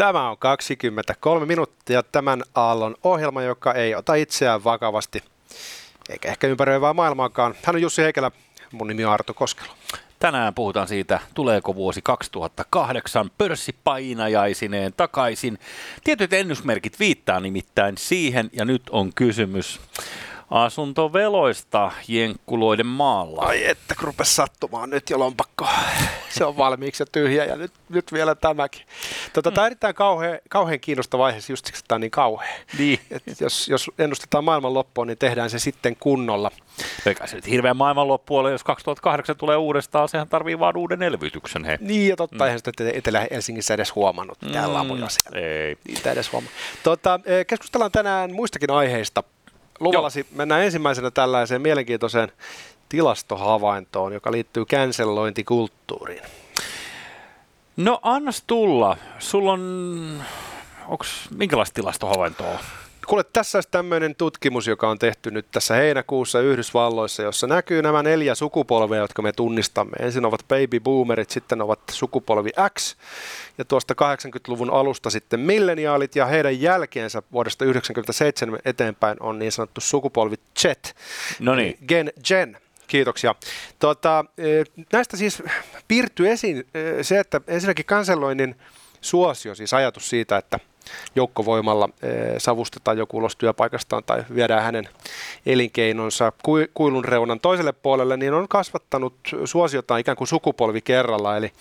Tämä on 23 minuuttia tämän aallon ohjelma, joka ei ota itseään vakavasti, eikä ehkä ympäröivää maailmaakaan. Hän on Jussi Heikelä, mun nimi on Arto Koskelo. Tänään puhutaan siitä, tuleeko vuosi 2008 pörssipainajaisineen takaisin. Tietyt ennusmerkit viittaa nimittäin siihen, ja nyt on kysymys asuntoveloista jenkkuloiden maalla. Ai että, kun rupesi sattumaan nyt jo lompakko. Se on valmiiksi ja tyhjä ja nyt, nyt vielä tämäkin. Tota, tämä on erittäin kauhean, kauhean kiinnostava aihe, just siksi, että tämä on niin kauhean. Niin. Et jos, jos ennustetaan maailman loppua, niin tehdään se sitten kunnolla. Eikä se nyt hirveän maailmanloppu ole, jos 2008 tulee uudestaan, sehän tarvii vaan uuden elvytyksen. He. Niin, ja totta, mm. eihän sitä Etelä-Helsingissä edes huomannut, mitään mm. lamoja siellä. Ei. Niitä edes huomaa. Tota, eh, keskustellaan tänään muistakin aiheista luvallasi Joo. mennään ensimmäisenä tällaiseen mielenkiintoiseen tilastohavaintoon, joka liittyy känsellointikulttuuriin. No annas tulla. Sulla on, onks, minkälaista tilastohavaintoa? Kuule, tässä olisi tämmöinen tutkimus, joka on tehty nyt tässä heinäkuussa Yhdysvalloissa, jossa näkyy nämä neljä sukupolvea, jotka me tunnistamme. Ensin ovat baby boomerit, sitten ovat sukupolvi X ja tuosta 80-luvun alusta sitten milleniaalit ja heidän jälkeensä vuodesta 1997 eteenpäin on niin sanottu sukupolvi Z. No niin. Gen Gen. Kiitoksia. Tota, e, näistä siis piirtyy esiin e, se, että ensinnäkin kanselloinnin suosio, siis ajatus siitä, että joukkovoimalla eh, savustetaan joku ulos työpaikastaan tai viedään hänen elinkeinonsa kuilun reunan toiselle puolelle, niin on kasvattanut suosiotaan ikään kuin sukupolvi kerralla, eli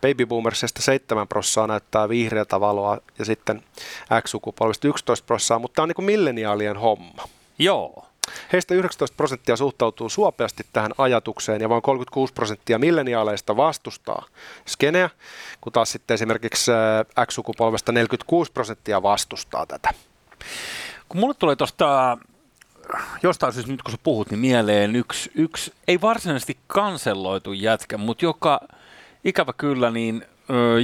Baby Boomersista 7 prossaa näyttää vihreätä valoa ja sitten X-sukupolvista 11 prossaa, mutta tämä on niin kuin milleniaalien homma. Joo. Heistä 19 prosenttia suhtautuu suopeasti tähän ajatukseen ja vain 36 prosenttia milleniaaleista vastustaa skeneä, kun taas sitten esimerkiksi äh, X-sukupolvesta 46 prosenttia vastustaa tätä. Kun mulle tulee tuosta jostain siis nyt kun sä puhut, niin mieleen yksi, yksi ei varsinaisesti kanselloitu jätkä, mutta joka ikävä kyllä niin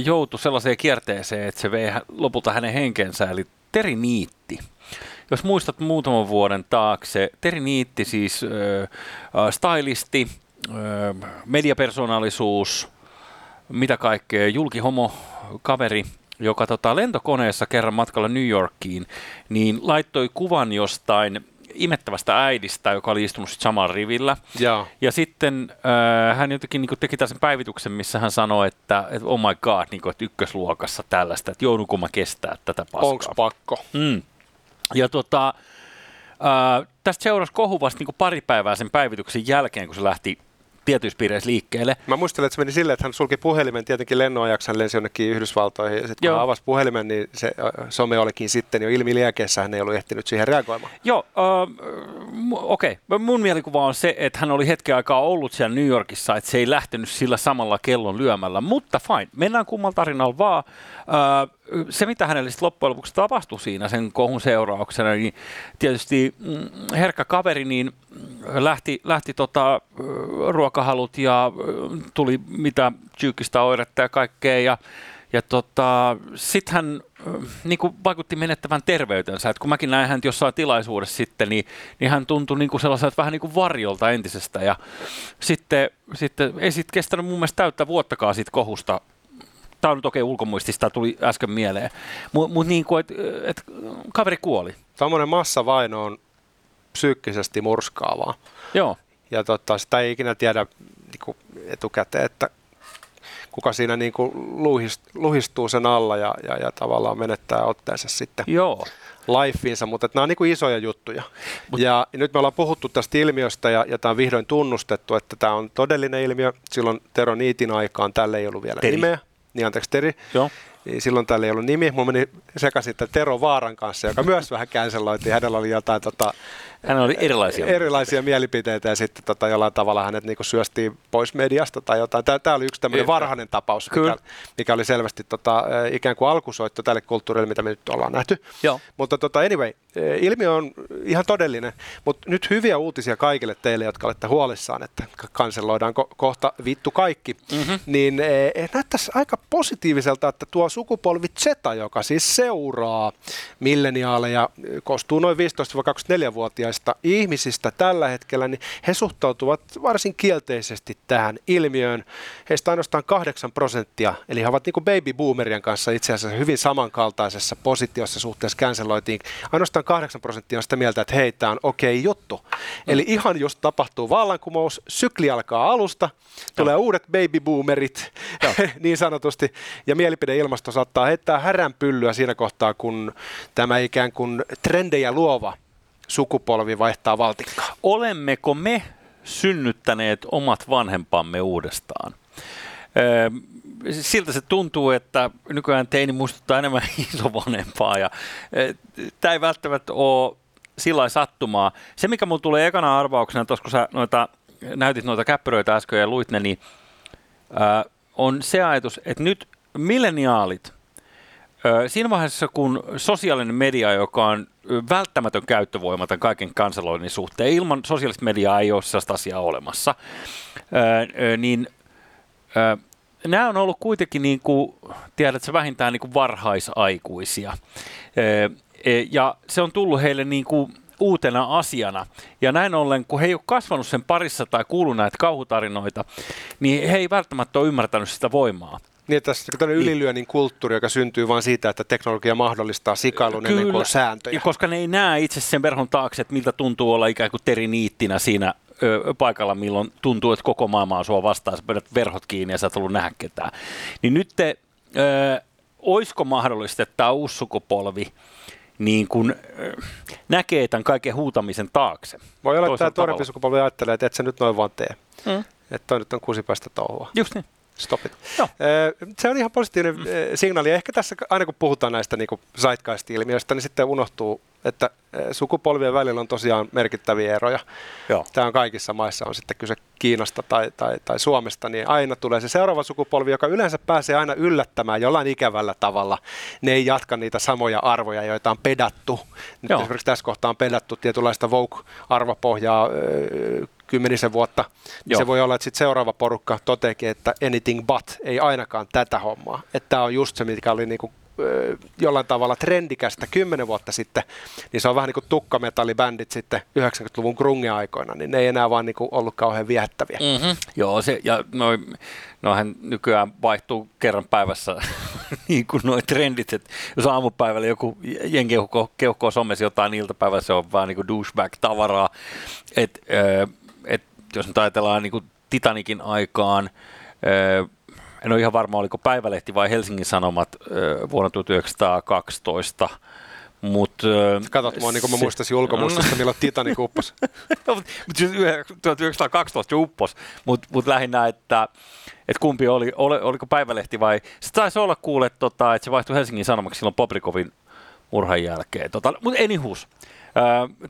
joutui sellaiseen kierteeseen, että se vei lopulta hänen henkensä, eli Teri Niitti. Jos muistat muutaman vuoden taakse, Teri Niitti siis äh, stylisti, äh, mediapersonaalisuus, mitä kaikkea, julkihomo, kaveri, joka tota, lentokoneessa kerran matkalla New Yorkiin, niin laittoi kuvan jostain imettävästä äidistä, joka oli istunut sit samalla rivillä. Ja, ja sitten äh, hän jotenkin niin teki tällaisen päivityksen, missä hän sanoi, että, että oh my god, niin kuin, että ykkösluokassa tällaista, että joudunko mä kestää tätä paskaa. Onko pakko? Mm. Ja tota, äh, tästä seurasi kohu vasta niin pari päivää sen päivityksen jälkeen, kun se lähti tietyissä piireissä liikkeelle. Mä muistelen, että se meni silleen, että hän sulki puhelimen tietenkin lennoajaksi, hän lensi jonnekin Yhdysvaltoihin, ja sitten kun hän avasi puhelimen, niin se some olikin sitten jo ilmi liekeissä, hän ei ollut ehtinyt siihen reagoimaan. Joo, äh, okei. Okay. Mun mielikuva on se, että hän oli hetken aikaa ollut siellä New Yorkissa, että se ei lähtenyt sillä samalla kellon lyömällä, mutta fine, mennään kummalla tarinalla vaan. Äh, se, mitä hänelle loppujen lopuksi tapahtui siinä sen kohun seurauksena, niin tietysti mm, herkkä kaveri niin lähti, lähti tota, ruokahalut ja tuli mitä psyykkistä oiretta ja kaikkea. Ja, ja tota, sitten hän niin kuin vaikutti menettävän terveytensä. Et kun mäkin näin hän jossain tilaisuudessa sitten, niin, niin hän tuntui niin kuin sellaiselta vähän niin kuin varjolta entisestä. Ja sitten, sitten ei sitten kestänyt mun mielestä täyttä vuottakaan siitä kohusta tämä on nyt okei okay, ulkomuistista, tuli äsken mieleen, mutta mut niin kuin, että et, kaveri kuoli. Tuommoinen massavaino on psyykkisesti murskaavaa. Joo. Ja tota, sitä ei ikinä tiedä niin kuin etukäteen, että kuka siinä niin kuin luhistuu sen alla ja, ja, ja tavallaan menettää otteensa sitten. Joo lifeinsa, mutta että nämä on niin kuin isoja juttuja. Mut, ja nyt me ollaan puhuttu tästä ilmiöstä ja, ja tämä on vihdoin tunnustettu, että tämä on todellinen ilmiö. Silloin Tero Niitin aikaan tälle ei ollut vielä Teri. nimeä niin anteeksi Teri, Joo. Niin silloin täällä ei ollut nimi. Mulla meni sekaisin Tero Vaaran kanssa, joka myös vähän canceloitiin. Hänellä oli jotain tota, hän oli erilaisia, erilaisia mielipiteitä ja sitten tota, jollain tavalla hänet niinku syöstiin pois mediasta tai jotain. Tämä oli yksi tämmöinen varhainen tapaus, mikä, mikä, oli selvästi tota, ikään kuin alkusoitto tälle kulttuurille, mitä me nyt ollaan nähty. Joo. Mutta tota, anyway, ilmiö on ihan todellinen, mutta nyt hyviä uutisia kaikille teille, jotka olette huolissaan, että kanselloidaan ko- kohta vittu kaikki, mm-hmm. niin eh, näyttäisi aika positiiviselta, että tuo sukupolvi Z, joka siis seuraa milleniaaleja, koostuu noin 15-24-vuotiaista vuotiaista ihmisistä tällä hetkellä, niin he suhtautuvat varsin kielteisesti tähän ilmiöön. Heistä ainoastaan 8 prosenttia, eli he ovat niin kuin baby boomerien kanssa itse asiassa hyvin samankaltaisessa positiossa suhteessa canceloitiin. Ainoastaan 8 prosenttia on sitä mieltä, että hei, tämä on okei okay juttu. Eli ihan just tapahtuu vallankumous, sykli alkaa alusta, tulee Joo. uudet baby boomerit niin sanotusti, ja mielipideilmasto saattaa heittää häränpyllyä siinä kohtaa, kun tämä ikään kuin trendejä luova sukupolvi vaihtaa valtikkaa. Olemmeko me synnyttäneet omat vanhempamme uudestaan? Siltä se tuntuu, että nykyään teini muistuttaa enemmän isovanhempaa ja tämä ei välttämättä ole sillä sattumaa. Se, mikä mulla tulee ekana arvauksena, tuossa kun sä noita, näytit noita käppyröitä äsken ja luit ne, niin on se ajatus, että nyt milleniaalit, siinä vaiheessa kun sosiaalinen media, joka on välttämätön käyttövoima tämän kaiken kansaloinnin suhteen, ilman sosiaalista mediaa ei ole sellaista asiaa olemassa, niin nämä on ollut kuitenkin, niin kuin, tiedätkö, vähintään niin kuin varhaisaikuisia. E, ja se on tullut heille niin kuin uutena asiana. Ja näin ollen, kun he ei ole kasvanut sen parissa tai kuullut näitä kauhutarinoita, niin he ei välttämättä ole ymmärtänyt sitä voimaa. Niin, tässä on niin. ylilyönnin kulttuuri, joka syntyy vain siitä, että teknologia mahdollistaa sikailun Kyllä, ennen kuin sääntöjä. koska ne ei näe itse sen verhon taakse, että miltä tuntuu olla ikään kuin teriniittinä siinä ö, paikalla, milloin tuntuu, että koko maailma on sua vastaan, sä pidät verhot kiinni ja sä et halua nähdä ketään. Niin nyt te, ö, olisiko mahdollista, että tämä uusi sukupolvi niin kun, näkee tämän kaiken huutamisen taakse. Voi olla, että tämä tuorempi sukupolvi ajattelee, että et sä nyt noin vaan tee. Mm. Että toi nyt on kusipäistä touhua. Just niin. Stop it. No. Se on ihan positiivinen mm. signaali. Ehkä tässä aina kun puhutaan näistä niin zeitgeist-ilmiöistä, niin sitten unohtuu että eh, sukupolvien välillä on tosiaan merkittäviä eroja. Joo. Tämä on kaikissa maissa, on sitten kyse Kiinasta tai, tai, tai Suomesta, niin aina tulee se seuraava sukupolvi, joka yleensä pääsee aina yllättämään jollain ikävällä tavalla. Ne ei jatka niitä samoja arvoja, joita on pedattu. Nyt Joo. esimerkiksi tässä kohtaa on pedattu tietynlaista Vogue-arvopohjaa kymmenisen vuotta. Niin se voi olla, että sit seuraava porukka toteekin, että anything but, ei ainakaan tätä hommaa. Että tämä on just se, mikä oli niinku jollain tavalla trendikästä kymmenen vuotta sitten, niin se on vähän niin kuin tukkametallibändit sitten 90-luvun grunge-aikoina, niin ne ei enää vaan niin kuin ollut kauhean viehättäviä. Mm-hmm. Joo, se, ja noin, noihän nykyään vaihtuu kerran päivässä niin kuin noin trendit, että jos aamupäivällä joku jengi keuhkoo somessa jotain iltapäivällä, se on vähän niin kuin douchebag-tavaraa, että et, jos nyt ajatellaan niin kuin Titanikin aikaan, en ole ihan varma, oliko Päivälehti vai Helsingin Sanomat vuonna 1912, Mut, Katot mua niin kuin mä muistaisin ulkomuistista, milloin Titanic upposi. mutta 1912 jo uppos, mutta mut lähinnä, että et kumpi oli, oli, oliko Päivälehti vai... Se taisi olla kuule, tota, että se vaihtui Helsingin Sanomaksi silloin Bobrikovin murhan jälkeen. Tota, mutta anywhoos,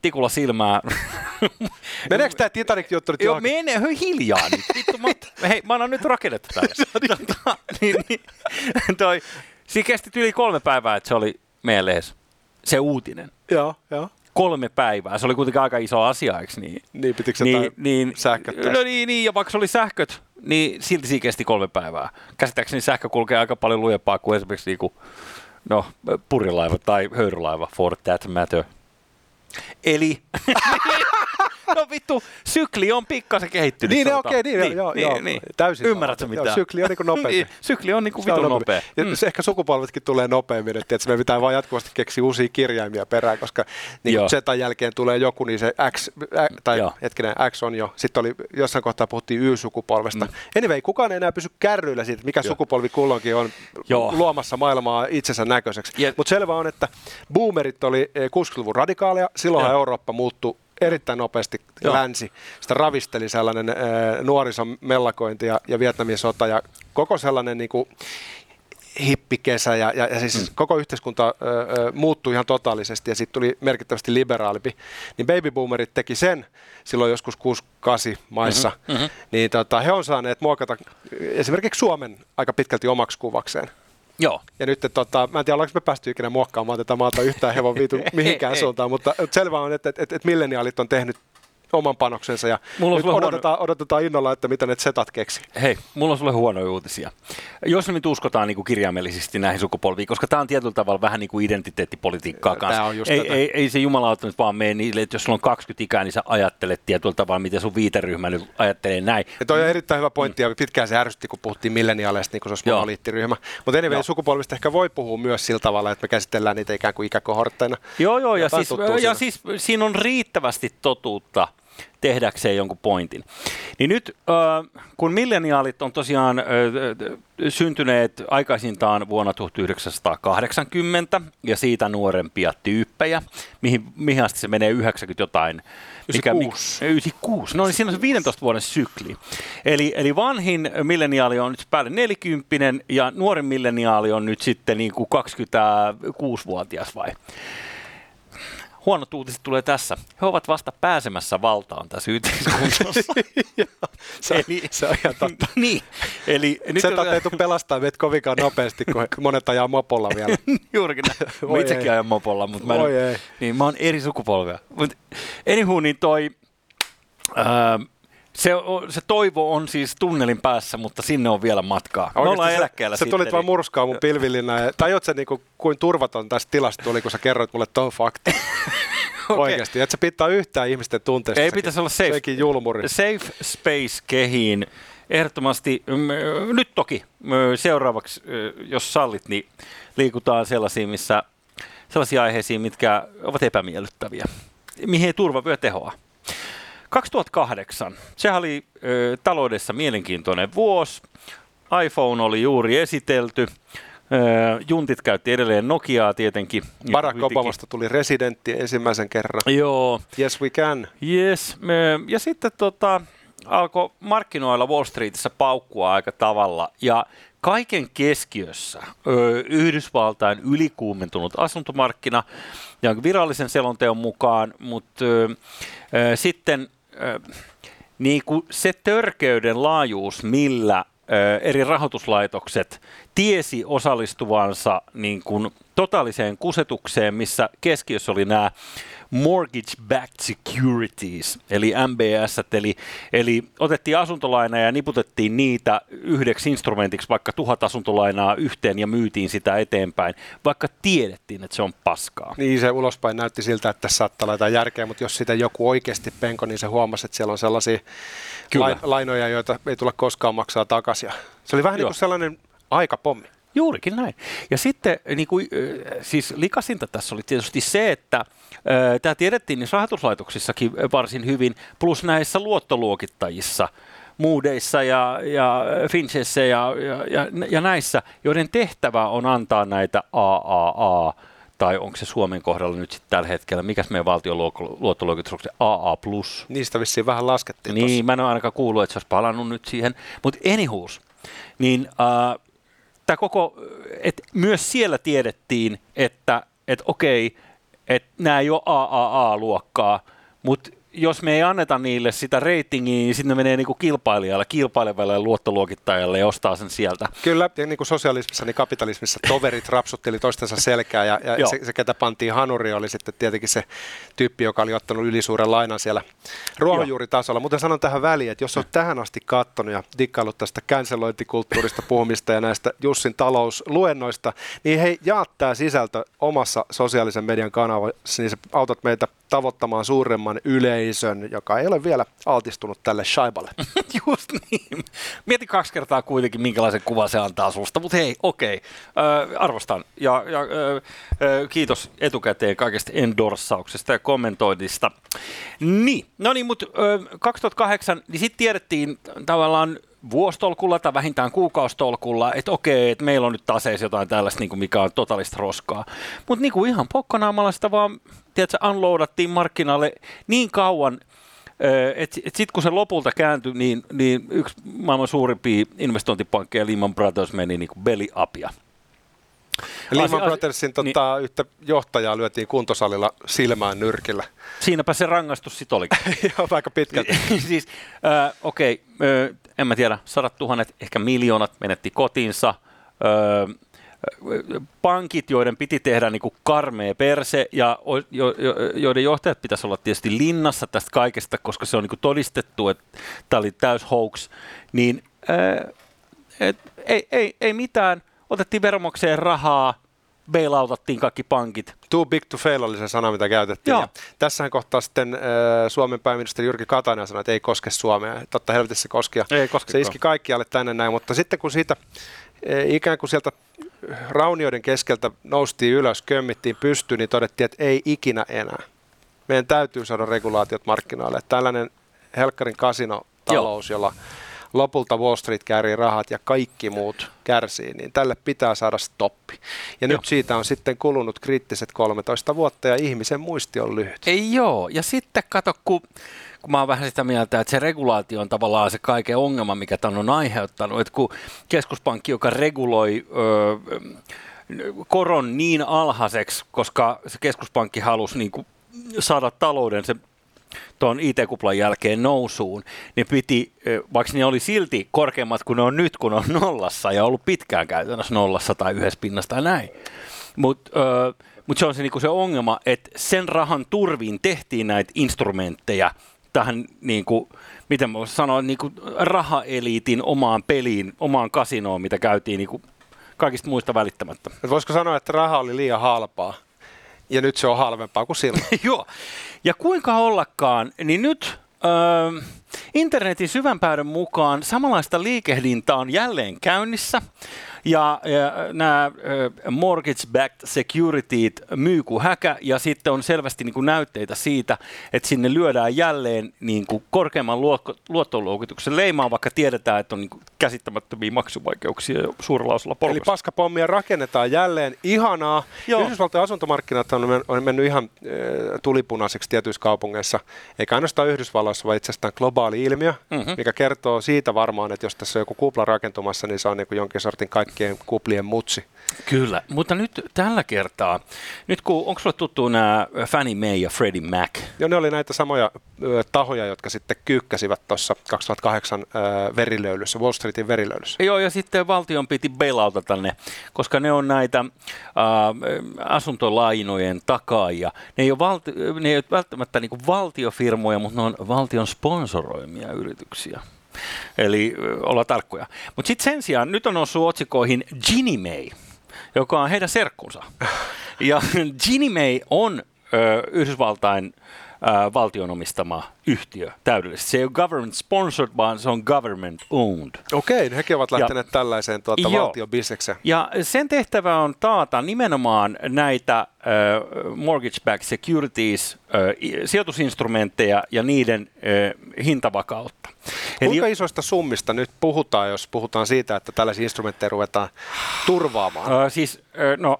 Tikulla silmää. Meneekö tämä Titanic-juttu nyt Joo, mene hiljaa nyt. Vittu, mä, hei, mä annan nyt rakennetta tälle. tota, niin, niin, toi, siinä kesti yli kolme päivää, että se oli meidän lehes. Se uutinen. Joo, joo kolme päivää. Se oli kuitenkin aika iso asia, eikö niin? Niin, pitikö se niin, niin, sähköt No niin, niin, ja vaikka se oli sähköt, niin silti siinä kesti kolme päivää. Käsittääkseni sähkö kulkee aika paljon lujempaa kuin esimerkiksi niinku, no, purilaiva tai höyrylaiva, for that matter. Eli, no vittu, sykli on pikkasen kehittynyt. Niin, okei, okay, niin, niin, joo, niin, joo, niin. täysin. Ymmärrätkö mitä? Joo, sykli on niin nopeampi. niin, sykli on niin kuin vitun nopea. Ja mm. ehkä sukupolvetkin tulee nopeammin, että me pitää vaan jatkuvasti keksiä uusia kirjaimia perään, koska niin kuin Zetan jälkeen tulee joku, niin se X, ä, tai joo. hetkinen, X on jo. Sitten oli, jossain kohtaa puhuttiin Y-sukupolvesta. Mm. Anyway, kukaan ei enää pysy kärryillä siitä, mikä joo. sukupolvi kulloinkin on joo. luomassa maailmaa itsensä näköiseksi. Mutta selvä on, että boomerit oli 60-luvun eh, radikaaleja, silloinhan Eurooppa muuttui erittäin nopeasti Joo. länsi. Sitä ravisteli sellainen ää, nuorison mellakointi ja, ja Vietnamin sota ja koko sellainen niin kuin, hippikesä ja, ja, ja siis mm. koko yhteiskunta ää, muuttui ihan totaalisesti ja sitten tuli merkittävästi liberaalimpi. Niin babyboomerit teki sen silloin joskus 68 maissa, mm-hmm, mm-hmm. niin tota, he on saaneet muokata esimerkiksi Suomen aika pitkälti omaksi kuvakseen. Joo. Ja nyt, tota, mä en tiedä, ollaanko me päästy ikinä muokkaamaan tätä maata yhtään hevon viitu mihinkään suuntaan, mutta selvä on, että, että, että milleniaalit on tehnyt oman panoksensa ja Mulla on nyt sulle huono- odotetaan, odotetaan innolla, että mitä ne zetat keksi. Hei, mulla on sulle huonoja uutisia. Jos me nyt uskotaan niin kuin kirjaimellisesti näihin sukupolviin, koska tämä on tietyllä tavalla vähän niin kuin identiteettipolitiikkaa kanssa. on just ei, tätä. ei, ei, se jumalauta nyt vaan mene niille, että jos sulla on 20 ikää, niin sä ajattelet tietyllä tavalla, miten sun viiteryhmä nyt ajattelee näin. Ja toi on erittäin hyvä pointti, ja pitkään se ärsytti, kun puhuttiin milleniaaleista, niin kuin se olisi monoliittiryhmä. Mutta anyway, Joo. sukupolvista ehkä voi puhua myös sillä tavalla, että me käsitellään niitä ikään kuin ikäkohortteina. Joo, joo, ja, siis, ja siinä. siis siinä on riittävästi totuutta tehdäkseen jonkun pointin. Niin nyt, äh, kun milleniaalit on tosiaan äh, äh, syntyneet aikaisintaan vuonna 1980 ja siitä nuorempia tyyppejä, mihin, mihin asti se menee 90 jotain. 96. 96. No niin siinä on se 15 vuoden sykli. Eli, eli vanhin milleniaali on nyt päälle 40 ja nuorin milleniaali on nyt sitten niin kuin 26-vuotias vai? Huonot uutiset tulee tässä. He ovat vasta pääsemässä valtaan tässä yhteiskunnassa. Se, Eli- se on ihan totta. niin. Eli nyt Zetat ei tule pelastaa meitä kovinkaan nopeasti, kun monet ajaa mopolla vielä. Juurikin näin. Mä itsekin ei. ajan mopolla, mutta mä, en- ei. Niin, mä oon eri sukupolvea. Mut anywho, niin toi, ää, se, se toivo on siis tunnelin päässä, mutta sinne on vielä matkaa. Me ollaan eläkkeellä Sä sitten. tulit vaan murskaa mun pilvillinä. Ja, tai sä niinku, kuin turvaton tässä tilassa tuli, kun sä kerroit mulle ton fakta. Okei. Oikeasti. Et sä pitää yhtään ihmisten tunteista. Ei Se- pitäisi olla safe. Sekin julmuri. Safe Space kehiin. Ehdottomasti, mm, nyt toki mm, seuraavaksi, jos sallit, niin liikutaan sellaisiin, missä, sellaisiin aiheisiin, mitkä ovat epämiellyttäviä, mihin ei turvavyö tehoa. 2008, sehän oli ö, taloudessa mielenkiintoinen vuosi. iPhone oli juuri esitelty. Ö, juntit käytti edelleen Nokiaa tietenkin. Barack. Obamasta tuli residentti ensimmäisen kerran. Joo, Yes we can. Yes, me- ja sitten tota, alkoi markkinoilla Wall Streetissä paukkua aika tavalla. Ja kaiken keskiössä ö, Yhdysvaltain ylikuumentunut asuntomarkkina, ja virallisen selonteon mukaan, mutta sitten niin kuin se törkeyden laajuus, millä eri rahoituslaitokset tiesi osallistuvansa niin kuin totaaliseen kusetukseen, missä keskiössä oli nämä mortgage-backed securities, eli MBS, eli, eli otettiin asuntolaina ja niputettiin niitä yhdeksi instrumentiksi, vaikka tuhat asuntolainaa yhteen ja myytiin sitä eteenpäin, vaikka tiedettiin, että se on paskaa. Niin se ulospäin näytti siltä, että tässä saattaa jotain järkeä, mutta jos sitä joku oikeasti penko, niin se huomasi, että siellä on sellaisia Kyllä. lain, lainoja, joita ei tule koskaan maksaa takaisin. Se oli vähän niin Joo. kuin sellainen aikapommi. Juurikin näin. Ja sitten niin kuin, äh, siis likasinta tässä oli tietysti se, että tämä tiedettiin niissä rahoituslaitoksissakin varsin hyvin, plus näissä luottoluokittajissa, Moodeissa ja, ja Finchissä ja, ja, ja, ja näissä, joiden tehtävä on antaa näitä AAA, tai onko se Suomen kohdalla nyt sitten tällä hetkellä, mikäs meidän valtion luok- luottoluokitus, onko se AA+. Niistä vissiin vähän laskettiin Niin, tossa. mä en ole ainakaan kuullut, että se olisi palannut nyt siihen. Mutta anywhoos, niin äh, tämä koko, että myös siellä tiedettiin, että et okei, että nämä ei ole AAA-luokkaa, mutta jos me ei anneta niille sitä ratingia, niin sitten ne menee niinku kilpailijalle, kilpailevalle luottoluokittajalle ja ostaa sen sieltä. Kyllä, ja niin kuin sosialismissa, niin kapitalismissa toverit rapsutteli toistensa selkää, ja, ja se, se, ketä pantiin hanuri, oli sitten tietenkin se tyyppi, joka oli ottanut ylisuuren lainan siellä ruohonjuuritasolla. Mutta sanon tähän väliin, että jos olet tähän asti katsonut ja dikkaillut tästä cancelointikulttuurista puhumista ja näistä Jussin talousluennoista, niin hei, jaa tämä sisältö omassa sosiaalisen median kanavassa, niin sä autat meitä tavoittamaan suuremman yleisön, joka ei ole vielä altistunut tälle shaiballe. Just niin. Mieti kaksi kertaa kuitenkin, minkälaisen kuvan se antaa susta, mutta hei, okei, äh, arvostan ja, ja äh, äh, kiitos etukäteen kaikesta endorsauksesta ja kommentoinnista. Niin, no niin, mutta äh, 2008, niin sitten tiedettiin tavallaan vuostolkulla tai vähintään kuukaustolkulla, että okei, että meillä on nyt taseissa jotain tällaista, niin kuin mikä on totaalista roskaa. Mutta niin ihan pokkanaamalla sitä vaan, tiedätkö, unloadattiin markkinalle niin kauan, että et sitten kun se lopulta kääntyi, niin, niin yksi maailman suurimpia investointipankkeja Lehman Brothers meni niin kuin belly upia. Lehman Brothersin tota, yhtä johtajaa lyötiin kuntosalilla silmään nyrkillä. Siinäpä se rangaistus sitten olikin. Joo, aika pitkälti. siis, äh, okei, okay, äh, en mä tiedä, sadat tuhannet, ehkä miljoonat menetti kotinsa. Äh, pankit, joiden piti tehdä niin kuin karmea perse ja jo, jo, joiden johtajat pitäisi olla tietysti linnassa tästä kaikesta, koska se on niin kuin todistettu, että tämä oli täys hoax, niin ää, et, ei, ei, ei mitään, otettiin veromakseen rahaa, bailautattiin kaikki pankit. Too big to fail oli se sana, mitä käytettiin. Ja tässähän kohtaa sitten äh, Suomen pääministeri Jyrki Katainen sanoi, että ei koske Suomea. Totta helvetissä se koski. Ei koske se iski kaikkialle tänne näin, mutta sitten kun siitä äh, ikään kuin sieltä raunioiden keskeltä noustiin ylös, kömmittiin pystyyn, niin todettiin, että ei ikinä enää. Meidän täytyy saada regulaatiot markkinoille. Tällainen Helkkarin kasino talous, jolla lopulta Wall Street käärii rahat ja kaikki muut kärsii, niin tälle pitää saada stoppi. Ja joo. nyt siitä on sitten kulunut kriittiset 13 vuotta ja ihmisen muisti on lyhyt. Ei joo, ja sitten kato, kun, kun mä oon vähän sitä mieltä, että se regulaatio on tavallaan se kaiken ongelma, mikä tämän on aiheuttanut, että kun keskuspankki, joka reguloi öö, koron niin alhaiseksi, koska se keskuspankki halusi niin kuin saada talouden se tuon IT-kuplan jälkeen nousuun, niin piti, vaikka ne oli silti korkeammat kuin ne on nyt, kun on nollassa ja ollut pitkään käytännössä nollassa tai yhdessä pinnasta tai näin. Mutta mut se on se, niinku se ongelma, että sen rahan turviin tehtiin näitä instrumentteja tähän, niinku, miten mä voisin sanoa, niinku rahaeliitin omaan peliin, omaan kasinoon, mitä käytiin niinku kaikista muista välittämättä. Et voisiko sanoa, että raha oli liian halpaa? Ja nyt se on halvempaa kuin silloin. Joo, ja kuinka ollakaan, niin nyt öö, internetin syvänpäädön mukaan samanlaista liikehdintaa on jälleen käynnissä. Ja, ja nämä mortgage-backed securityt myy kuin häkä, ja sitten on selvästi niin kuin näytteitä siitä, että sinne lyödään jälleen niin kuin korkeamman luottoluokituksen leimaa, vaikka tiedetään, että on niin kuin käsittämättömiä maksuvaikeuksia suurella osalla porukasta. Eli paskapommia rakennetaan jälleen. Ihanaa. Joo. Yhdysvaltojen asuntomarkkinat on, on mennyt ihan e, tulipunaiseksi tietyissä kaupungeissa, eikä ainoastaan Yhdysvalloissa, vaan itse asiassa globaali ilmiö, mm-hmm. mikä kertoo siitä varmaan, että jos tässä on joku kupla rakentumassa, niin se on niin kuin jonkin sortin kaikki kaikkien kuplien mutsi. Kyllä, mutta nyt tällä kertaa, nyt kun, onko sulle tuttu nämä Fannie Mae ja Freddie Mac? Joo, ne oli näitä samoja ö, tahoja, jotka sitten kyykkäsivät tuossa 2008 ö, verilöylyssä, Wall Streetin verilöylyssä. Joo, ja sitten valtion piti bailoutata ne, koska ne on näitä ö, asuntolainojen takaajia. Ne ei ole, valti, ne ei ole välttämättä niin valtiofirmoja, mutta ne on valtion sponsoroimia yrityksiä. Eli olla tarkkoja. Mutta sitten sen sijaan nyt on noussut otsikoihin Ginny May, joka on heidän serkkunsa. Ja Ginny May on ö, Yhdysvaltain äh, valtion omistama yhtiö täydellisesti. Se ei ole government sponsored, vaan se on government owned. Okei, hekin ovat lähteneet ja, tällaiseen tuota, valtiobisnekseen. Ja sen tehtävä on taata nimenomaan näitä äh, mortgage-backed securities, äh, sijoitusinstrumentteja ja niiden äh, hintavakautta. Kuinka Eli, isoista summista nyt puhutaan, jos puhutaan siitä, että tällaisia instrumentteja ruvetaan turvaamaan? Äh, siis, äh, no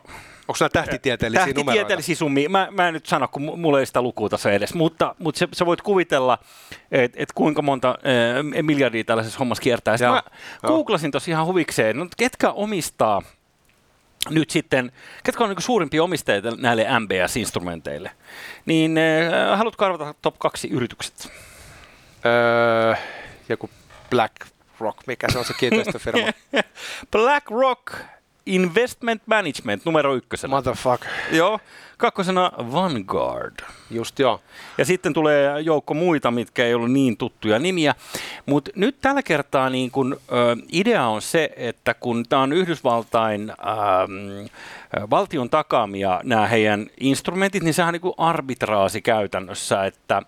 Onko nämä tähtitieteellisiä numeroita? Tähtitieteellisiä summia. Mä, mä en nyt sano, kun mulla ei sitä lukua tässä edes, mutta, mutta se, sä voit kuvitella, että et kuinka monta äh, miljardia tällaisessa hommassa kiertää. Sitten mä googlasin tosi ihan huvikseen, no, ketkä omistaa nyt sitten, ketkä on niin suurimpia omistajia näille MBS-instrumenteille, niin äh, haluatko arvata top kaksi yritykset? Öö, joku Black Rock, mikä se on se kiinteistöfirma? Black Rock Investment Management numero ykkösenä. Motherfucker. Joo. Kakkosena Vanguard. Just joo. Ja sitten tulee joukko muita, mitkä ei ollut niin tuttuja nimiä. Mutta nyt tällä kertaa niin kun, ö, idea on se, että kun tämä on Yhdysvaltain ö, valtion takaamia nämä heidän instrumentit, niin sehän on niin arbitraasi käytännössä, että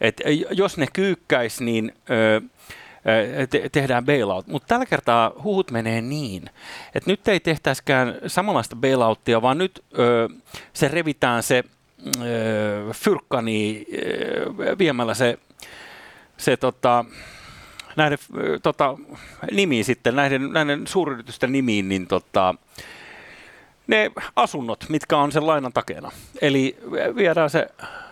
et jos ne kyykkäisi, niin... Ö, te- tehdään bailout. Mutta tällä kertaa huhut menee niin, että nyt ei tehtäisikään samanlaista bailouttia, vaan nyt ö, se revitään se ö, fyrkkani ö, viemällä se, se tota, näiden tota, nimiin sitten, näiden, näiden suuryritysten nimiin, niin tota, ne asunnot, mitkä on sen lainan takena. Eli viedään se...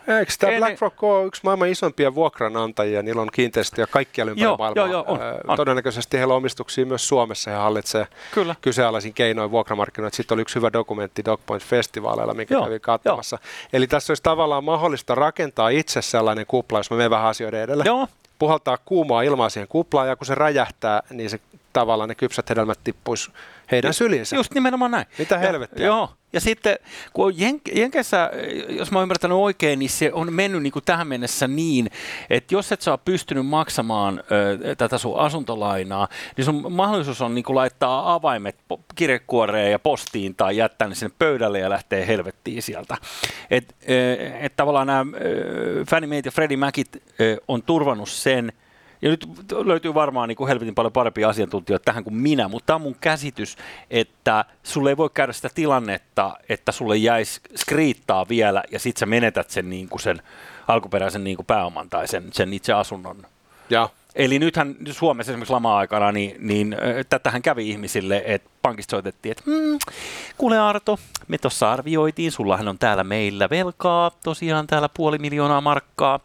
Eikö tämä BlackRock ole yksi maailman isompia vuokranantajia? Niillä on kiinteistöjä kaikkialla ympäri joo, maailmaa. Joo, joo, on, on. Todennäköisesti heillä on omistuksia myös Suomessa ja hallitsee Kyllä. kyseenalaisin keinoin vuokramarkkinoita. Sitten oli yksi hyvä dokumentti Dogpoint-festivaaleilla, mikä joo, kävi katsomassa. Joo. Eli tässä olisi tavallaan mahdollista rakentaa itse sellainen kupla, jos me menemme vähän asioiden edelle. Joo. Puhaltaa kuumaa ilmaa siihen kuplaan ja kun se räjähtää, niin se tavallaan ne kypsät hedelmät tippuisi heidän syliinsä. Just nimenomaan näin. Mitä helvettiä? Joo. Ja sitten, kun on Jen- Jenkeissä, jos mä oon ymmärtänyt oikein, niin se on mennyt niin kuin tähän mennessä niin, että jos et ole pystynyt maksamaan ö, tätä sun asuntolainaa, niin sun mahdollisuus on niin kuin laittaa avaimet kirjekuoreen ja postiin tai jättää ne sinne pöydälle ja lähtee helvettiin sieltä. Et, ö, et tavallaan nämä Fannie Mae ja Freddie Macit ö, on turvannut sen, ja nyt löytyy varmaan niin kuin helvetin paljon parempia asiantuntijoita tähän kuin minä, mutta tämä on mun käsitys, että sulle ei voi käydä sitä tilannetta, että sulle jäisi skriittaa vielä ja sit sä menetät sen, niin kuin sen alkuperäisen niin kuin pääoman tai sen, sen itse asunnon. Ja Eli nythän Suomessa esimerkiksi lama-aikana, niin, niin tätähän kävi ihmisille, että pankista soitettiin, että mm, kuule Arto, me tuossa arvioitiin, sullahan on täällä meillä velkaa, tosiaan täällä puoli miljoonaa markkaa.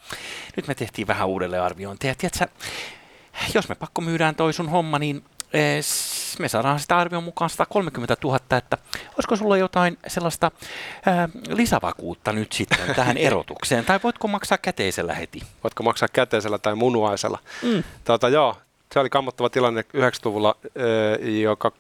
Nyt me tehtiin vähän uudelleen arviointia. Tiedätkö, jos me pakko myydään toi sun homma, niin eh, me saadaan sitä arvion mukaan 130 000, että olisiko sulla jotain sellaista ää, lisävakuutta nyt sitten tähän erotukseen, tai voitko maksaa käteisellä heti? voitko maksaa käteisellä tai munuaisella. Mm. Tota, joo, se oli kammottava tilanne 90-luvulla, ö, joka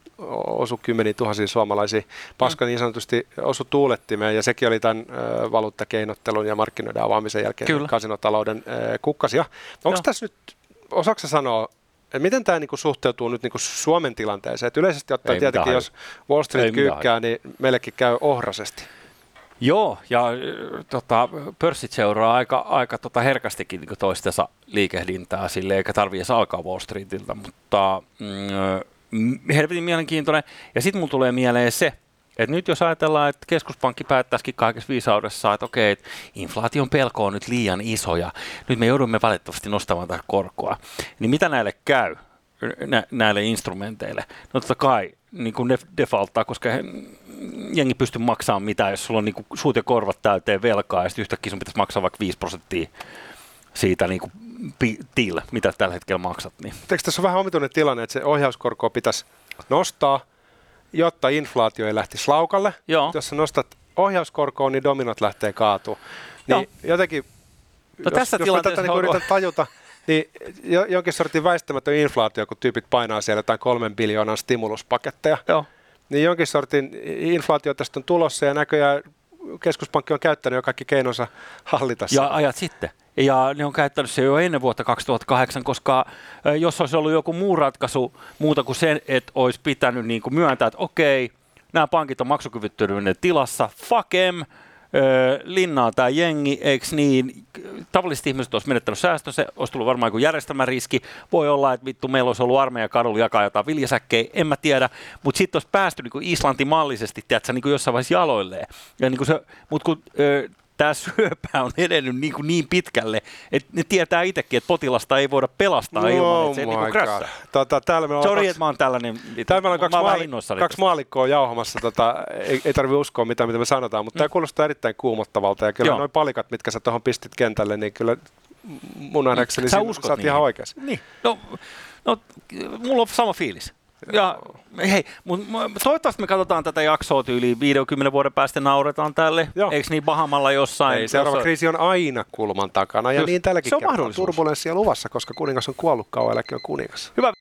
osui kymmeniin tuhansiin suomalaisiin. Paska niin sanotusti osui tuulettimeen ja sekin oli tämän valuuttakeinottelun ja markkinoiden avaamisen jälkeen Kyllä. kasinotalouden kukkasia. Onko tässä nyt, osaako sä sanoa, miten tämä niinku suhteutuu nyt niinku Suomen tilanteeseen? Et yleisesti ottaen Ei tietenkin, jos Wall Street kyykkää, niin meillekin käy ohrasesti. Joo, ja äh, tota, pörssit seuraa aika, aika tota herkästikin niin toistensa liikehdintää sille, eikä tarvitse edes alkaa Wall Streetiltä, mutta mm, helvetin mielenkiintoinen. Ja sitten mulla tulee mieleen se, että nyt jos ajatellaan, että keskuspankki päättäisikin kaikessa viisaudessa, että okei, että inflaation pelko on nyt liian iso ja nyt me joudumme valitettavasti nostamaan tätä korkoa, niin mitä näille käy? nä- näille instrumenteille. No totta kai niin kuin ne defaulttaa, koska he- jengi pystyy maksamaan mitään, jos sulla on niin kuin suut ja korvat täyteen velkaa ja sitten yhtäkkiä sun pitäisi maksaa vaikka 5 prosenttia siitä niin kuin pi- til, mitä tällä hetkellä maksat. Niin. Eikö tässä on vähän omituinen tilanne, että se ohjauskorkoa pitäisi nostaa, jotta inflaatio ei lähtisi laukalle. Joo. Jos sä nostat ohjauskorkoa, niin dominot lähtee kaatuu. Niin Joo. jotenkin, No jos, tässä jos mä tilanteessa tätä niin on- yritän tajuta, niin jo, jonkin sortin väistämätön inflaatio, kun tyypit painaa siellä jotain kolmen biljoonan stimuluspaketteja, Joo. niin jonkin sortin inflaatio tästä on tulossa ja näköjään keskuspankki on käyttänyt jo kaikki keinonsa hallita sitä. Ja ajat sitten. Ja ne on käyttänyt se jo ennen vuotta 2008, koska jos olisi ollut joku muu ratkaisu muuta kuin sen, että olisi pitänyt niin kuin myöntää, että okei, nämä pankit on maksukyvyttömyyden tilassa, fuck em, linnaa tämä jengi, eikö niin? Tavalliset ihmiset olisi menettänyt säästö, se olisi tullut varmaan joku järjestelmäriski. Voi olla, että vittu, meillä olisi ollut armeija kadulla jakaa jotain viljasäkkejä, en mä tiedä. Mutta sitten olisi päästy niin Islanti-mallisesti, tiedätkö, niin jossain vaiheessa jaloilleen. Ja niin se, mutta kun tämä syöpä on edennyt niin, kuin niin pitkälle, että ne tietää itsekin, että potilasta ei voida pelastaa ilman, että se niin kuin. Tota, täällä meillä on Sorry, kaksi- että mä oon tällainen. Täällä meillä on kaksi, maali- kaksi maalikkoa jauhamassa, tota, ei, ei tarvitse uskoa mitään, mitä me sanotaan, mutta mm. tämä kuulostaa erittäin kuumottavalta ja kyllä noin palikat, mitkä sä tuohon pistit kentälle, niin kyllä mun nähdäkseni Sä uskot sä oot niihin? ihan oikeassa. Niin. No, no, mulla on sama fiilis. Ja hei, mut, toivottavasti me katsotaan tätä jaksoa tyyliin 50 vuoden päästä nauretaan tälle. Joo. Eikö niin Bahamalla jossain? Ei, seuraava jossain- kriisi on aina kulman takana ja Just, niin tälläkin se on kertaa mahdollisuus. turbulenssia luvassa, koska kuningas on kuollut kauan, eläkin on kuningas. Hyvä